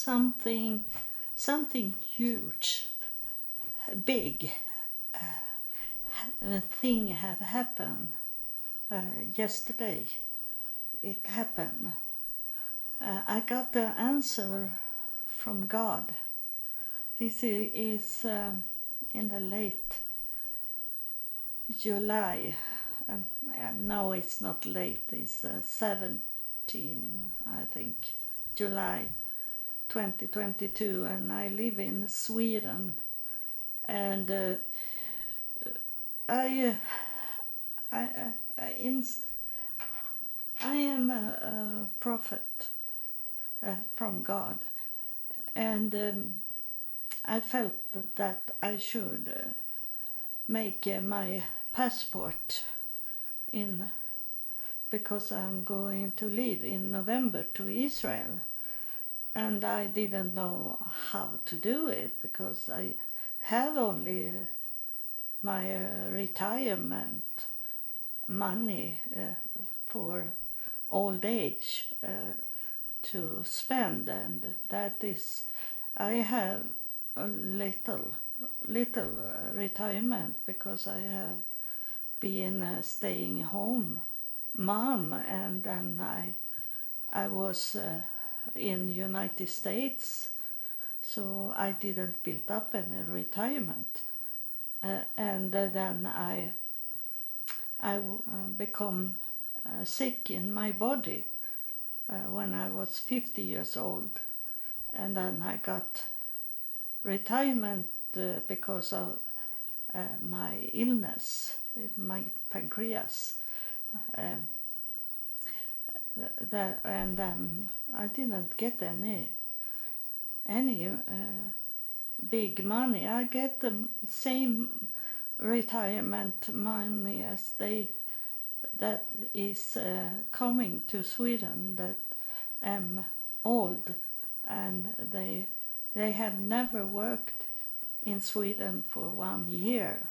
something, something huge, big, uh, thing have happened uh, yesterday. It happened. Uh, I got the answer from God. This is um, in the late July. And uh, no, it's not late. It's uh, 17, I think, July 2022, and I live in Sweden. And uh, I, uh, I, I, I, inst- I am a, a prophet uh, from God, and um, I felt that, that I should uh, make uh, my passport in because I'm going to leave in November to Israel, and I didn't know how to do it because I have only my uh, retirement money uh, for old age uh, to spend. And that is I have a little little uh, retirement because I have been uh, staying home mom. And then I I was uh, in United States so I didn't build up any retirement uh, and uh, then I I uh, become uh, sick in my body uh, when I was 50 years old, and then I got retirement uh, because of my illness, my pancreas. Th- that and then I didn't get any any uh, big money. I get the same retirement money as they that is uh, coming to Sweden that am old and they they have never worked in Sweden for one year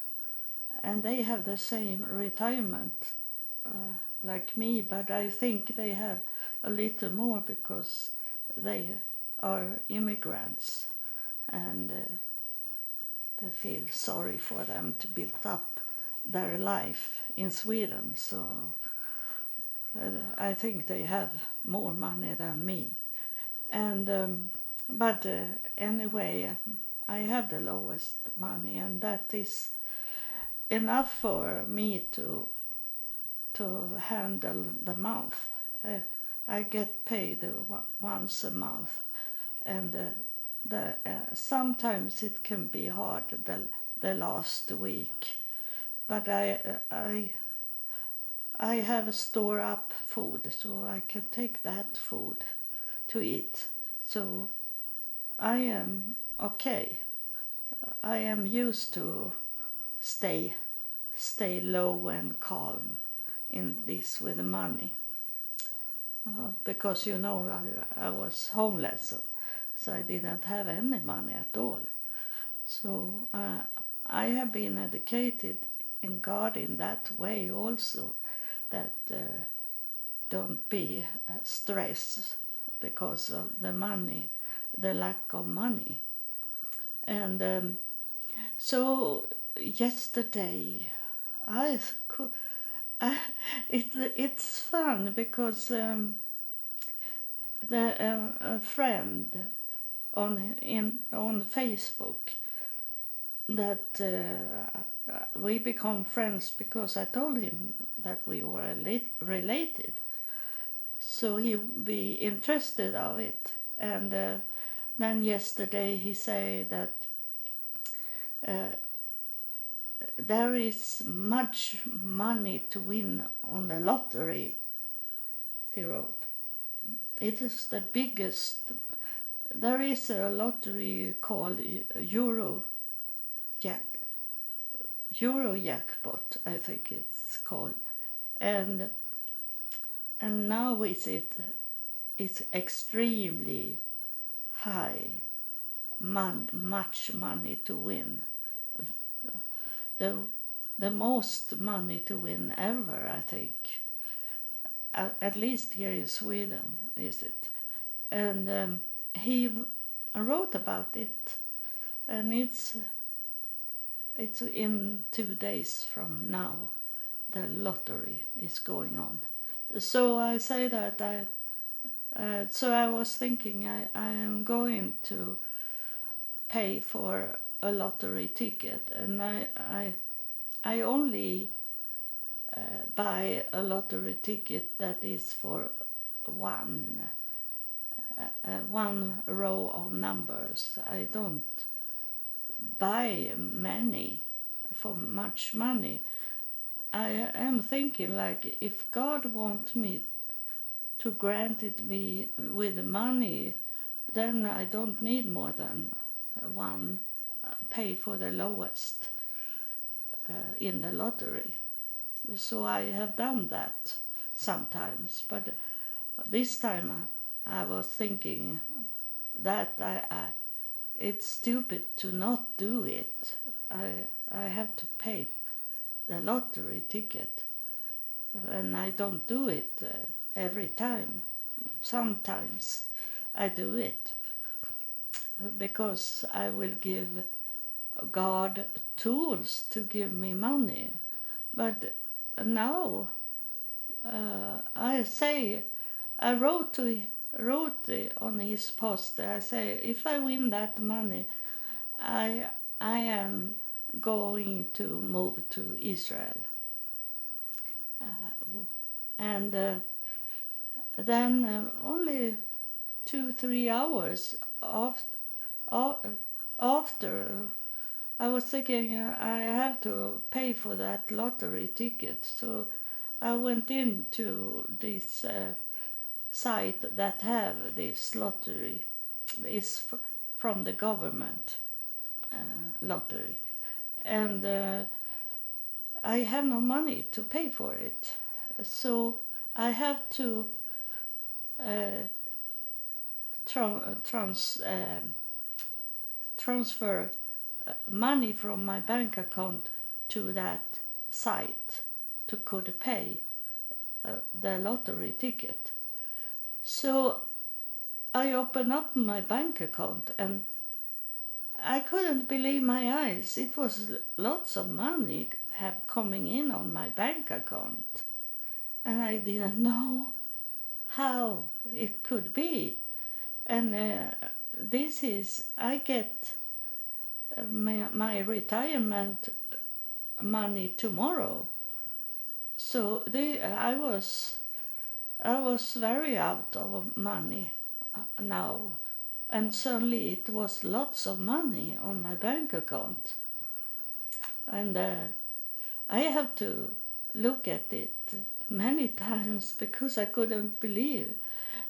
and they have the same retirement uh, like me but I think they have a little more because they are immigrants and uh, they feel sorry for them to build up their life in Sweden. So uh, I think they have more money than me. And um, but uh, anyway, I have the lowest money, and that is enough for me to to handle the month. Uh, I get paid once a month, and uh, the uh, sometimes it can be hard the the last week, but I uh, I I have a store up food so I can take that food to eat. So I am okay. I am used to stay stay low and calm in this with the money. Uh, because you know I, I was homeless so, so I didn't have any money at all. So uh, I have been educated in God in that way also that uh, don't be uh, stressed because of the money, the lack of money. And um, so yesterday I could, it, it's fun because um, the uh, a friend on in on Facebook that uh, we become friends because I told him that we were related, so he be interested of it. And uh, then yesterday he said that uh, there is much money to win on the lottery. He wrote, it is the biggest. There is a lottery called Euro Jack Euro jackpot, I think it's called, and and now is it it's extremely high, mon, much money to win, the the most money to win ever, I think. At, at least here in Sweden, is it? And um, he wrote about it, and it's it's in two days from now. The lottery is going on, so I say that I. Uh, so I was thinking I, I am going to pay for a lottery ticket, and I I I only uh, buy a lottery ticket that is for one uh, uh, one row of numbers. I don't buy many for much money. I am thinking like if God want me to grant it me with money, then I don't need more than one. Pay for the lowest uh, in the lottery. So I have done that sometimes, but this time I, I was thinking that I, I it's stupid to not do it. I I have to pay the lottery ticket, and I don't do it uh, every time. Sometimes I do it because I will give God tools to give me money. But now uh, I say, I wrote to wrote on his post. I say, if I win that money, I I am going to move to Israel. Uh, and uh, then uh, only two three hours after after I was thinking I have to pay for that lottery ticket, so I went into this uh, site that have this lottery. Is f- from the government uh, lottery, and uh, I have no money to pay for it, so I have to uh, tra- trans um, transfer uh, money from my bank account to that site to could pay uh, the lottery ticket. So I opened up my bank account and I couldn't believe my eyes. It was lots of money have coming in on my bank account. And I didn't know how it could be. And uh, this is I get uh, my, my retirement money tomorrow. So they, I was I was very out of money uh, now, and suddenly it was lots of money on my bank account, and uh, I have to look at it many times because I couldn't believe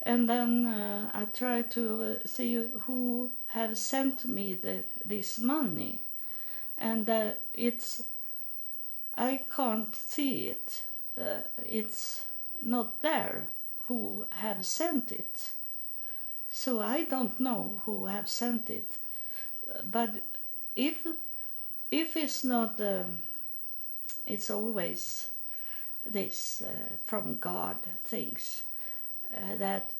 and then uh, I try to see who have sent me the, this money, and uh, it's I can't see it. Uh, it's not there who have sent it, so I don't know who have sent it. But if if it's not, um, it's always this uh, from God things uh, that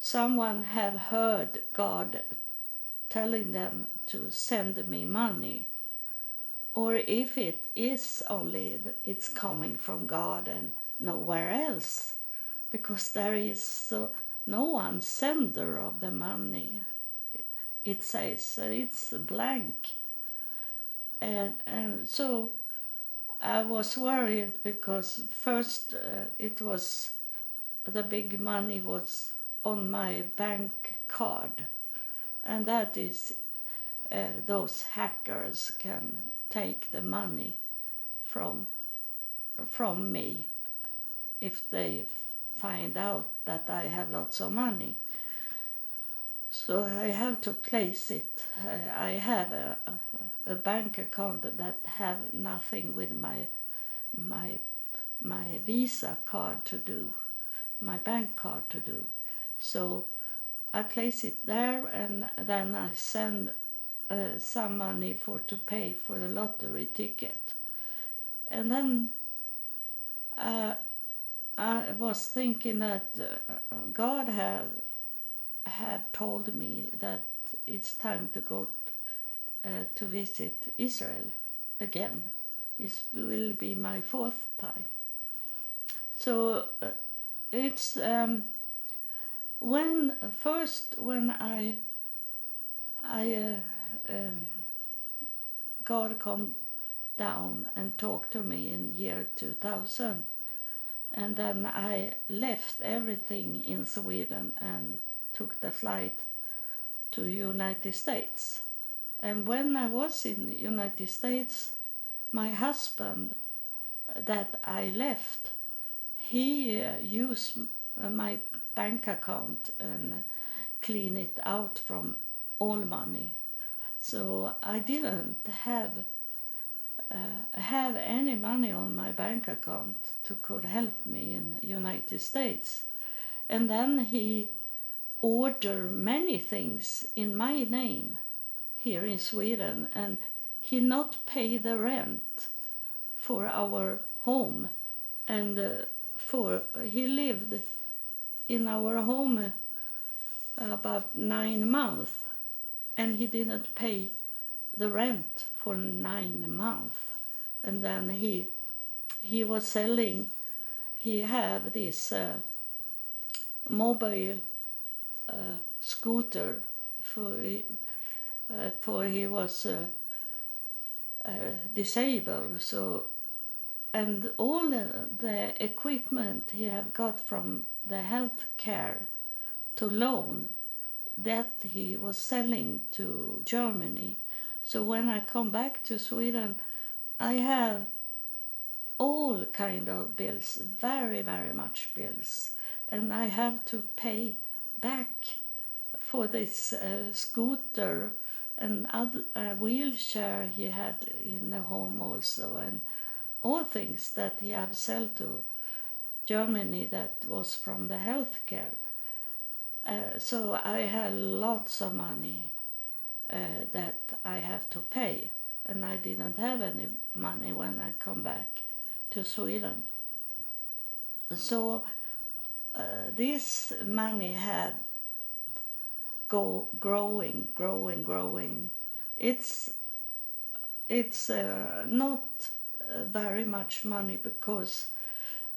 someone have heard God telling them to send me money or if it is only it's coming from God and nowhere else because there is so no one sender of the money it says it's blank. And and so I was worried because first uh, it was the big money was on my bank card, and that is uh, those hackers can take the money from from me if they find out that I have lots of money. So I have to place it. I have a, a, bank account that have nothing with my my my Visa card to do my bank card to do. So I place it there and then I send uh, some money for to pay for the lottery ticket. And then uh, I was thinking that uh, God have have told me that it's time to go uh, to visit Israel again. It will be my fourth time. So uh, it's um, when first when I I uh, um, God come down and talked to me in year 2000 and then I left everything in Sweden and took the flight to United States. And when I was in United States, my husband that I left, he uh, used my bank account and clean it out from all money. So I didn't have uh, have any money on my bank account to could help me in United States. And then he ordered many things in my name here in Sweden and he not pay the rent for our home and uh, for he lived in our home about nine months and he didn't pay the rent for nine months. And then he he was selling he had this uh, mobile uh, scooter for uh, for he was uh, uh, disabled. So and all the, the equipment he have got from the health care to loan that he was selling to Germany. So when I come back to Sweden I have all kind of bills very very much bills. And I have to pay back for this uh, scooter and other uh, wheelchair he had in the home also. And all things that he have sold to Germany that was from the healthcare. Uh, so I had lots of money uh, that I have to pay, and I didn't have any money when I come back to Sweden. So uh, this money had go growing, growing, growing. It's it's uh, not very much money because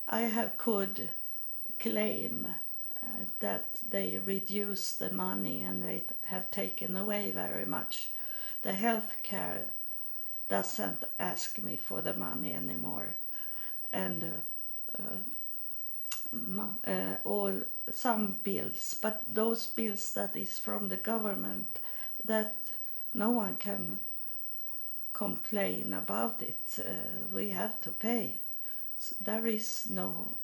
I have could claim uh, that they reduce the money and they have taken away very much. The healthcare doesn't ask me for the money anymore, and uh, uh, uh, all some bills, but those bills that is from the government that no one can complain about it. Uh, we have to pay. So there is no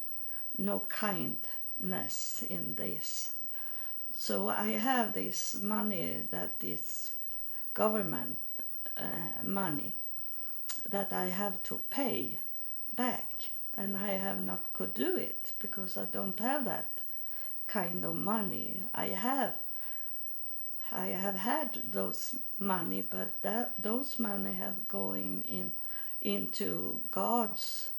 no kindness in this. So I have this money that is government uh, money that I have to pay back and I have not could do it because I don't have that kind of money. I have I have had those money, but that those money have going in into God's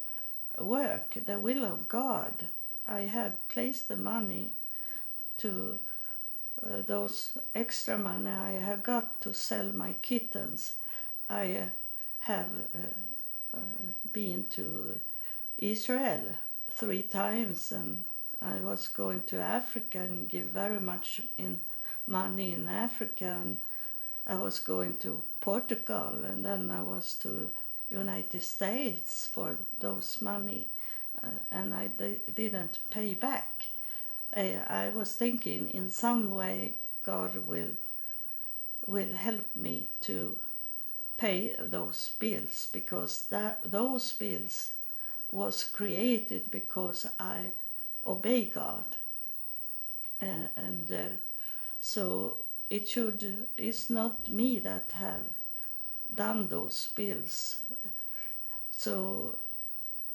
work, the will of God. I have placed the money to uh, those extra money I have got to sell my kittens. I uh, have uh, uh been to Israel three times and I was going to Africa and give very much in money in Africa and I was going to Portugal and then I was to United States for those money uh, and I didn't pay back. I, I was thinking in some way God will will help me to pay those bills because that those bills was created because I obey God and, and uh, so it should it's not me that have done those bills so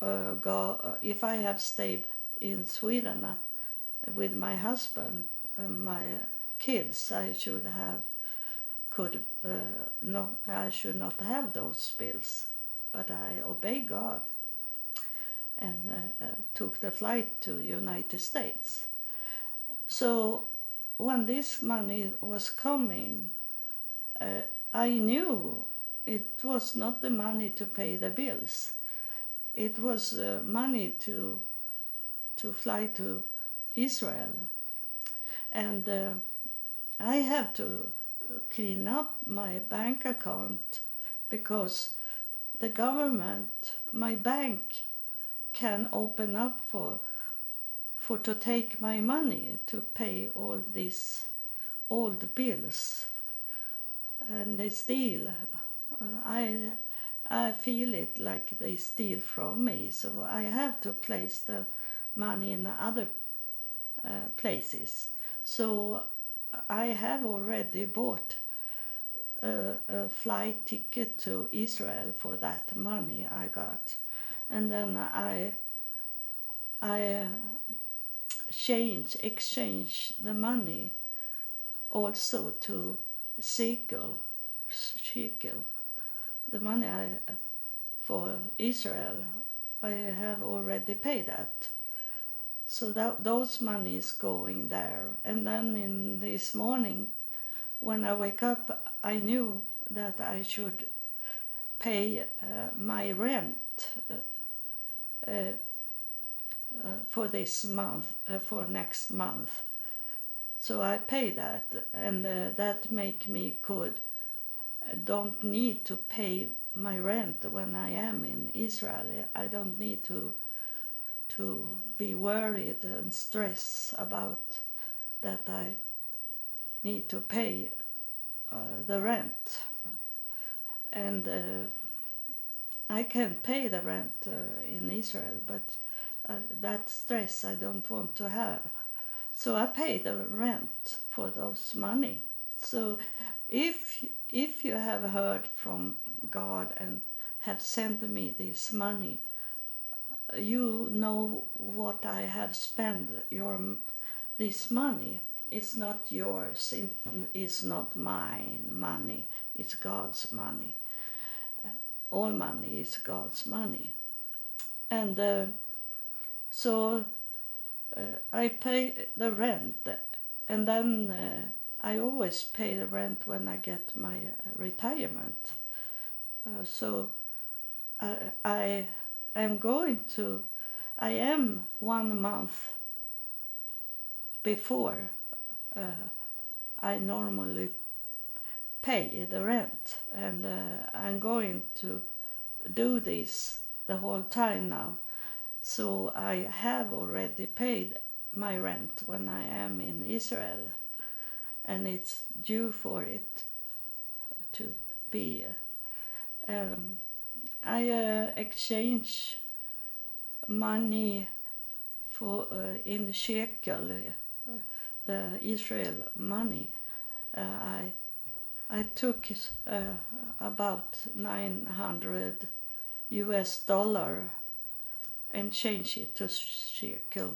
uh, God, uh, if I have stayed in Sweden uh, with my husband and my kids I should have could uh, not I should not have those bills but I obey God and uh, uh, took the flight to United States. So when this money was coming, uh, I knew it was not the money to pay the bills. It was uh, money to to fly to Israel, and uh, I have to clean up my bank account because the government, my bank, can open up for for to take my money to pay all these old bills. And they steal. Uh, i i feel it like they steal from me. So i have to place the money in other uh, places. So i have already bought a, a flight ticket to israel for that money i got. And then i i change exchange the money also to shekel shekel the money I, for Israel I have already paid that. So that those money is going there. And then in this morning when I wake up I knew that I should pay uh, my rent uh, uh, for this month, uh, for next month. So I pay that, and uh, that make me good. I don't need to pay my rent when I am in Israel. I don't need to to be worried and stress about that I need to pay uh, the rent. And uh, I can pay the rent uh, in Israel, but uh, that stress I don't want to have. So I pay the rent for those money. So if if you have heard from God and have sent me this money, you know what I have spent your this money. It's not yours. It's not mine money. It's God's money. All money is God's money, and. Uh, so uh, I pay the rent, and then uh, I always pay the rent when I get my uh, retirement. Uh, so I, I am going to, I am one month before uh, I normally pay the rent, and uh, I'm going to do this the whole time now so I have already paid my rent when I am in Israel, and it's due for it to be. Um, I uh, exchange money for uh, in shekel, uh, the Israel money. Uh, I I took uh, about nine hundred U.S. dollar and change it to shekel.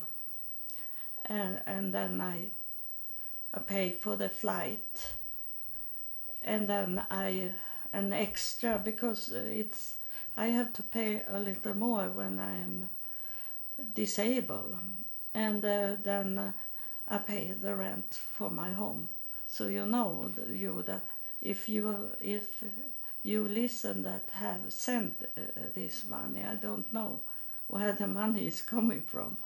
And, and then I, I pay for the flight. And then I, an extra, because it's, I have to pay a little more when I'm disabled. And uh, then uh, I pay the rent for my home. So you know, you that if you if you listen that have sent uh, this money, I don't know where the money is coming from.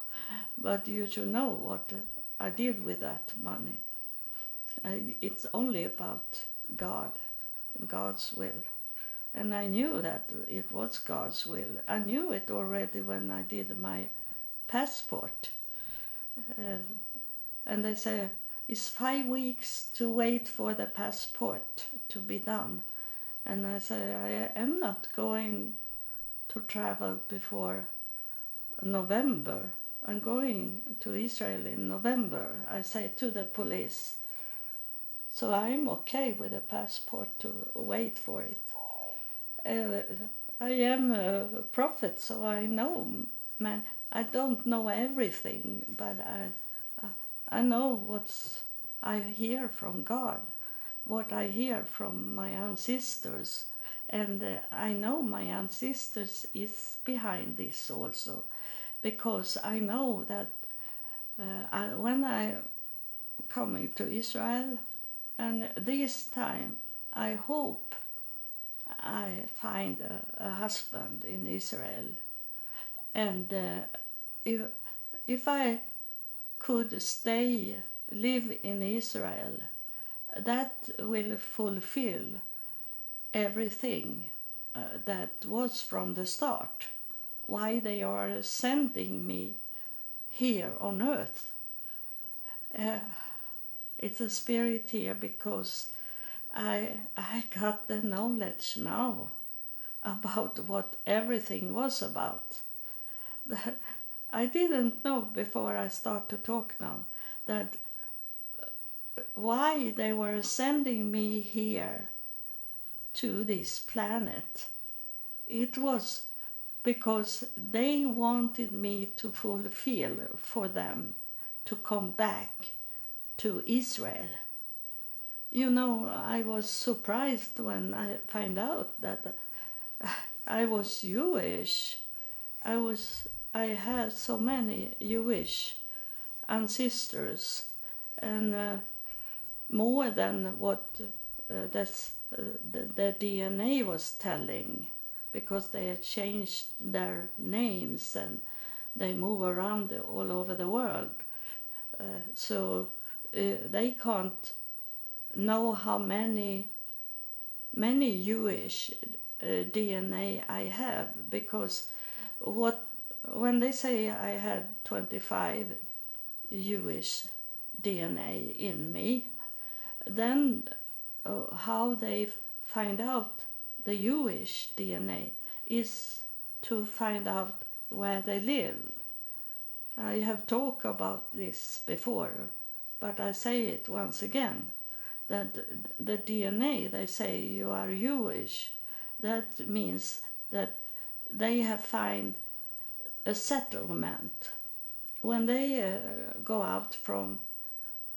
But you should know what I did with that money. I, it's only about God and God's will. And I knew that it was God's will. I knew it already when I did my passport. Uh, and they say it's five weeks to wait for the passport to be done. And I say I am not going to travel before November. I'm going to Israel in November, I say to the police. So I'm okay with a passport to wait for it. Uh, I am a prophet, so I know, man. I don't know everything, but I, I know what's I hear from God, what I hear from my ancestors, and uh, I know my ancestors is behind this also because I know that uh, I, when I coming to Israel, and this time I hope I find a, a husband in Israel. And uh, if, if I could stay, live in Israel, that will fulfill everything uh, that was from the start. Why they are sending me here on earth. Uh, it's a spirit here because I I got the knowledge now about what everything was about. I didn't know before I start to talk now that why they were sending me here to this planet. It was because they wanted me to fulfill for them to come back to Israel. You know, I was surprised when I find out that I was Jewish. I was I had so many Jewish ancestors, and uh, more than what uh, that's, uh, the, the DNA was telling, because they have changed their names and they move around all over the world. Uh, so uh, they can't know how many many Jewish uh, DNA I have because what when they say I had 25 Jewish DNA in me, then uh, how they find out the Jewish DNA is to find out where they lived. I have talked about this before, but I say it once again that the DNA they say you are Jewish, that means that they have found a settlement. When they uh, go out from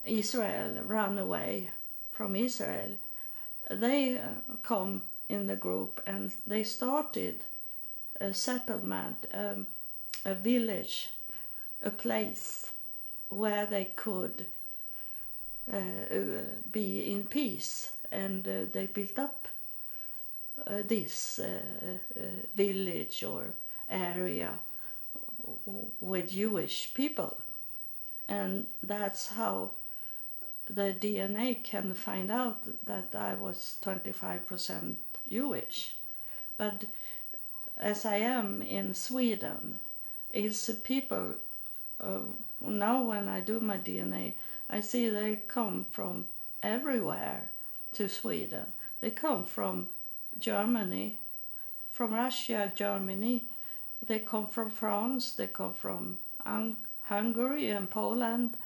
Israel, run away from Israel, they uh, come in the group and they started a settlement, um, a village, a place where they could uh, uh be in peace and uh, they built up uh, this village or area with Jewish people. And that's how the DNA can find out that I was 25% Jewish. But as I am in Sweden, is people uh, now when I do my DNA, I see they come from everywhere to Sweden. They come from Germany, from Russia, Germany, they come from France, they come from Hungary and Poland.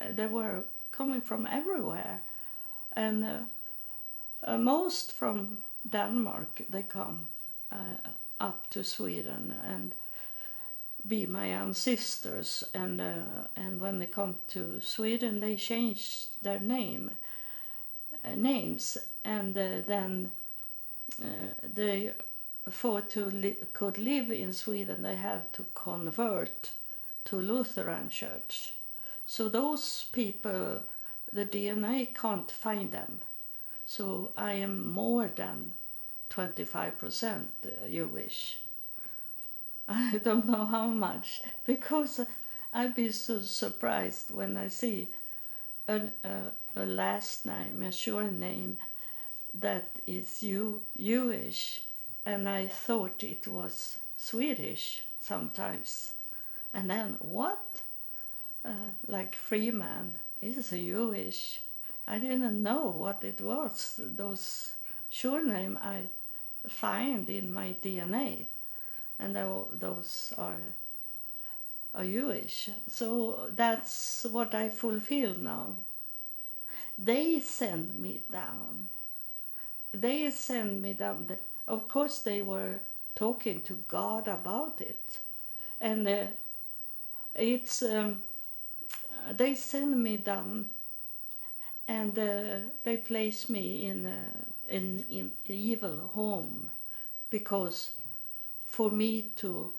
Uh, they were coming from everywhere. And uh, uh, most from Denmark, they come uh, up to Sweden and be my ancestors. And, uh, and when they come to Sweden, they change their name uh, names. And then they for to li- could live in Sweden, they have to convert to Lutheran Church. So those people, the DNA can't find them. So I am more than 25% Jewish. I don't know how much because I'd be so surprised when I see an, uh, a last name, a sure name that is you Jewish and I thought it was Swedish sometimes. And then, what? Uh, like Freeman is a Jewish. I didn't know what it was, those surname I find in my DNA. And those are, are Jewish. So that's what I fulfill now. They send me down. They send me down. Of course they were talking to God about it, and uh, it's um, they send me down, and uh, they placed me in an in evil home, because for me to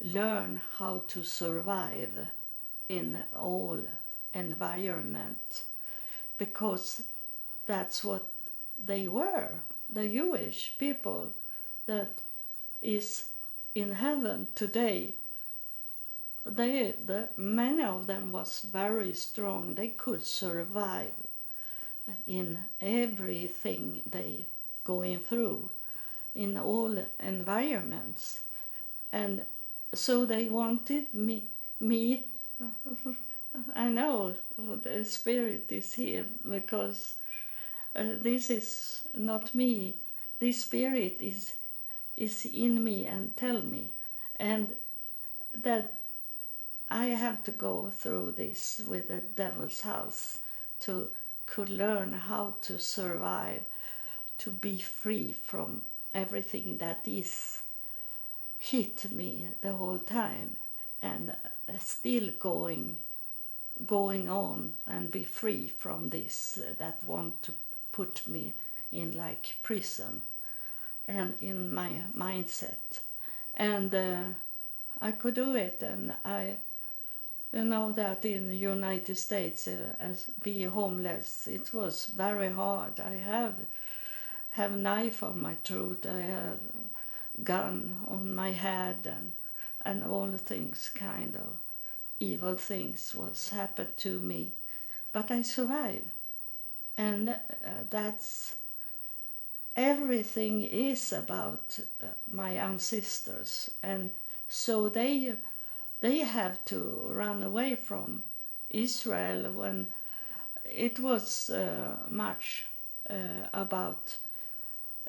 learn how to survive in all environment because that's what they were the Jewish people that is in heaven today. They the many of them was very strong. They could survive in everything they going through in all environments. And so they wanted me me i know the spirit is here because uh, this is not me. This spirit is is in me and tell me. And that i have to go through this with the devil's house to could learn how to survive to be free from everything that is hit me the whole time and uh, still going going on and be free from this uh, that want to put me in like prison and in my mindset. And uh, i could do it and i know that in the united states uh, as be homeless it was very hard. I have have knife on my throat i have gun on my head and and all things kind of evil things was happened to me. But i survived and uh, that's everything is about uh, my ancestors. And so they they have to run away from Israel when it was uh, much uh, about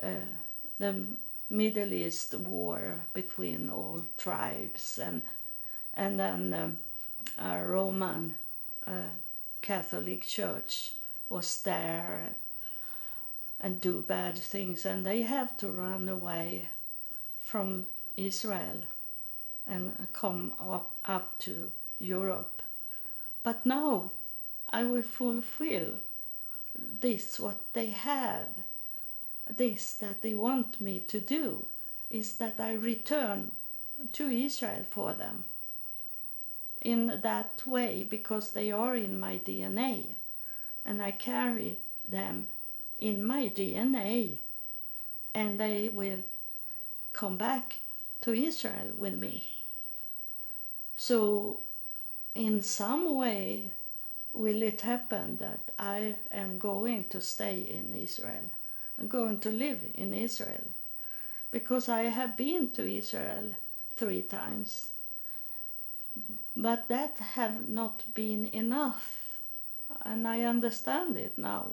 uh, the Middle East war between all tribes and and then um, a Roman uh, Catholic Church was there and, and do bad things and they have to run away from Israel and come up, up to Europe. But now I will fulfill this what they have this that they want me to do is that I return to Israel for them in that way because they are in my DNA and I carry them in my DNA and they will come back to Israel with me. So, in some way, will it happen that I am going to stay in Israel? I'm going to live in Israel because I have been to Israel three times. But that have not been enough. And I understand it now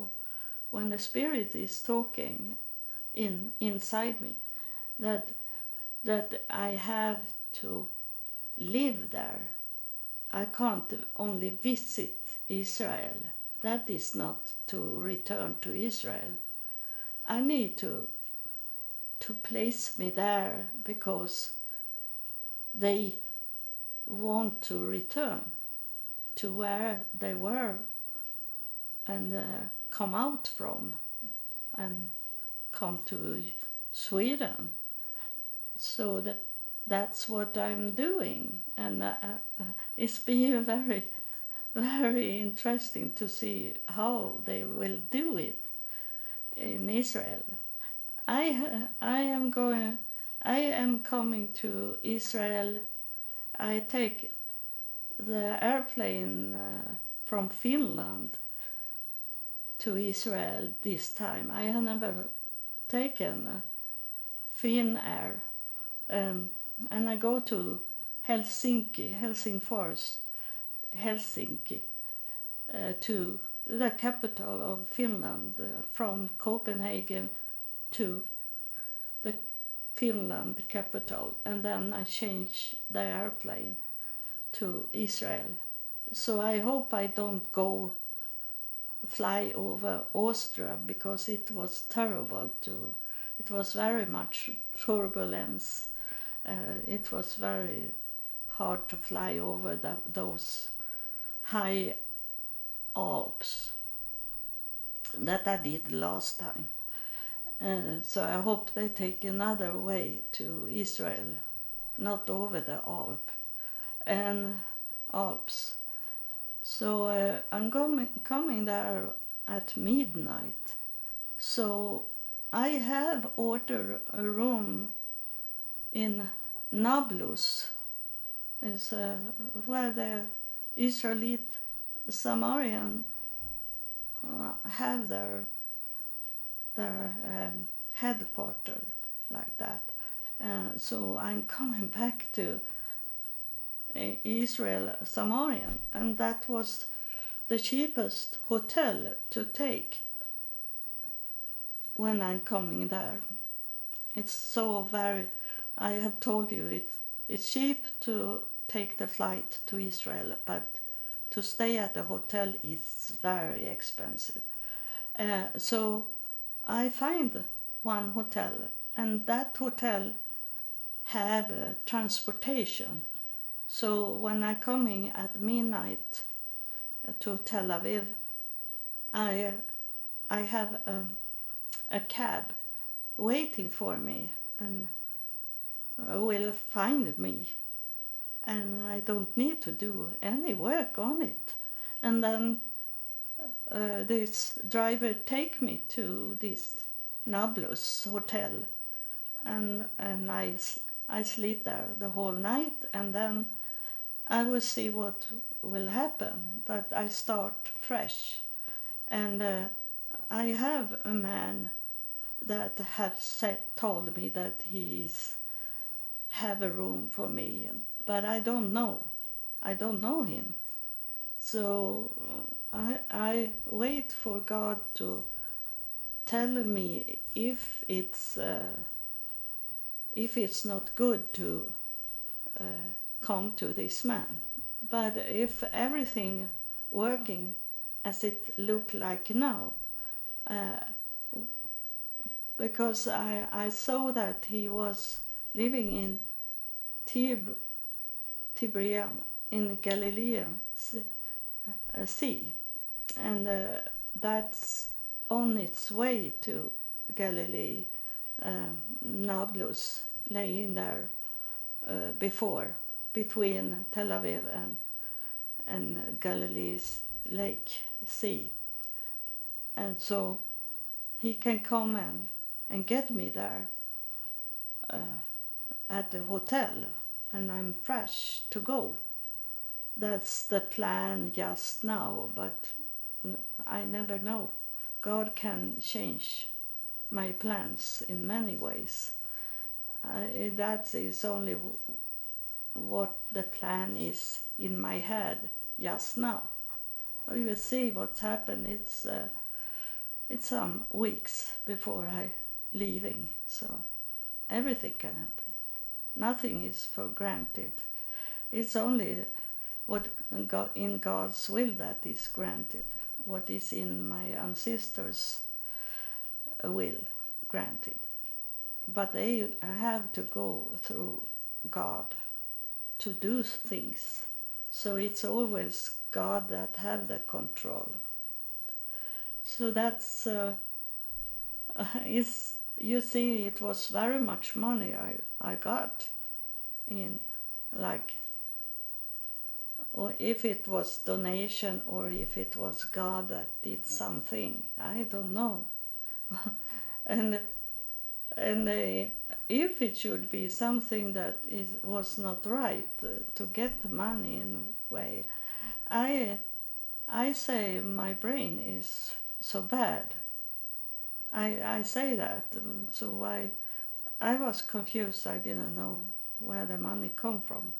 when the Spirit is talking in inside me that that I have to live there. I can't only visit Israel. That is not to return to Israel. I need to to place me there because they want to return to where they were and uh, come out from and come to Sweden. So that that's what I'm doing, and uh, uh, it's been very, very interesting to see how they will do it in Israel. I I am going. I am coming to Israel. I take the airplane uh, from Finland to Israel this time. I have never taken uh, Finnair, um, and I go to Helsinki, Helsingfors, Helsinki, uh, to the capital of Finland uh, from Copenhagen to the Finland capital and then I change the airplane to Israel. So I hope I don't go fly over Austria because it was terrible to it was very much turbulence. Uh, it was very hard to fly over the, those high Alps that I did last time. Uh, so I hope they take another way to Israel, not over the Alp and Alps. So uh, I'm coming coming there at midnight. So I have ordered a room in Nablus, is uh, where the Israelite Samarian uh, have their their um, like that. Uh, so I'm coming back to Israel Samarian, and that was the cheapest hotel to take when I'm coming there. It's so very. I have told you it's it's cheap to take the flight to Israel, but to stay at the hotel is very expensive. Uh, so I find one hotel, and that hotel have uh, transportation. So when I coming at midnight uh, to Tel Aviv, I I have um, a cab waiting for me and will find me and I don't need to do any work on it. And then uh, this driver take me to this Nablus hotel, and and I I sleep there the whole night, and then I will see what will happen. But I start fresh, and uh, I have a man that have said, told me that he is have a room for me but I don't know. I don't know him. So I, I wait for God to tell me if it's uh, if it's not good to uh, come to this man. But if everything working as it look like now, uh, because I, I saw that he was living in Tib Tiberias in Galilee uh, Sea, and uh, that's on its way to Galilee. Um, Nablus laying there uh, before, between Tel Aviv and and Galilee's lake sea, and so he can come and and get me there uh, at the hotel and I'm fresh to go. That's the plan just now, but I never know. God can change my plans in many ways. That is only what the plan is in my head just now. We will see what's happened. It's uh, it's some weeks before I leaving, so everything can happen. Nothing is for granted. It's only what God, in God's will that is granted, what is in my ancestors' will granted. But they have to go through God to do things. So it's always God that have the control. So that's uh, is you see, it was very much money I, I got in, like, or if it was donation or if it was God that did something, I don't know. and and uh, if it should be something that is was not right uh, to get the money in a way, I I say my brain is so bad I, I say that, so I, I was confused. I didn't know where the money come from.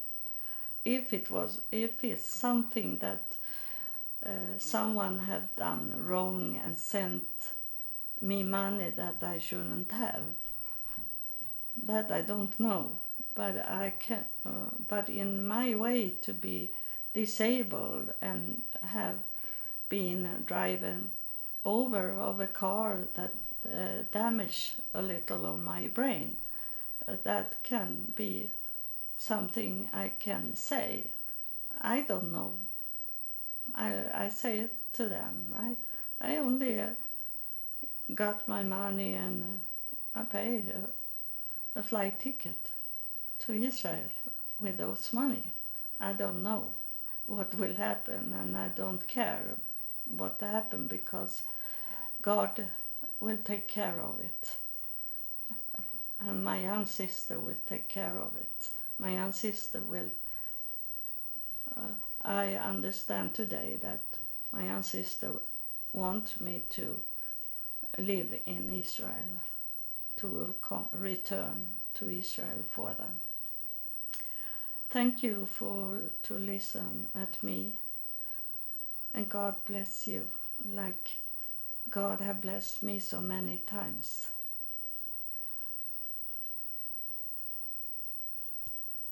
If it was, if it's something that uh, someone have done wrong and sent me money that I shouldn't have, that I don't know. But I can, uh, but in my way to be disabled and have been driven over of a car that uh, damage a little on my brain. Uh, that can be something I can say. I don't know. I I say it to them. I I only uh, got my money and uh, I paid a, a flight ticket to Israel with those money. I don't know. what will happen, and I don't care what happened because God will take care of it. And my sister will take care of it. My sister will. Uh, I understand today that my young sister wants me to live in Israel, to return to Israel for them. Thank you for to listen at me, and God bless you, like God have blessed me so many times.